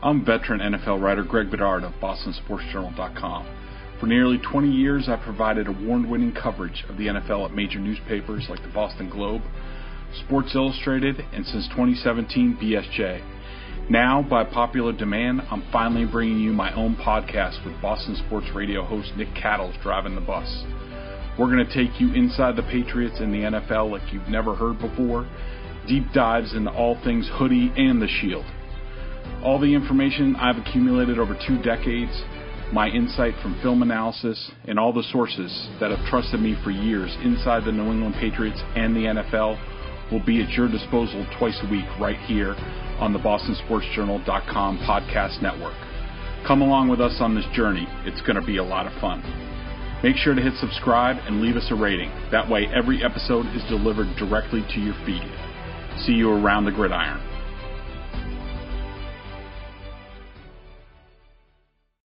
I'm veteran NFL writer Greg Bedard of BostonSportsJournal.com. For nearly 20 years, I've provided award-winning coverage of the NFL at major newspapers like the Boston Globe, Sports Illustrated, and since 2017, BSJ. Now, by popular demand, I'm finally bringing you my own podcast with Boston Sports Radio host Nick Cattles driving the bus. We're going to take you inside the Patriots and the NFL like you've never heard before, deep dives into all things hoodie and the shield. All the information I've accumulated over two decades, my insight from film analysis, and all the sources that have trusted me for years inside the New England Patriots and the NFL will be at your disposal twice a week right here on the BostonSportsJournal.com podcast network. Come along with us on this journey. It's going to be a lot of fun. Make sure to hit subscribe and leave us a rating. That way, every episode is delivered directly to your feed. See you around the gridiron.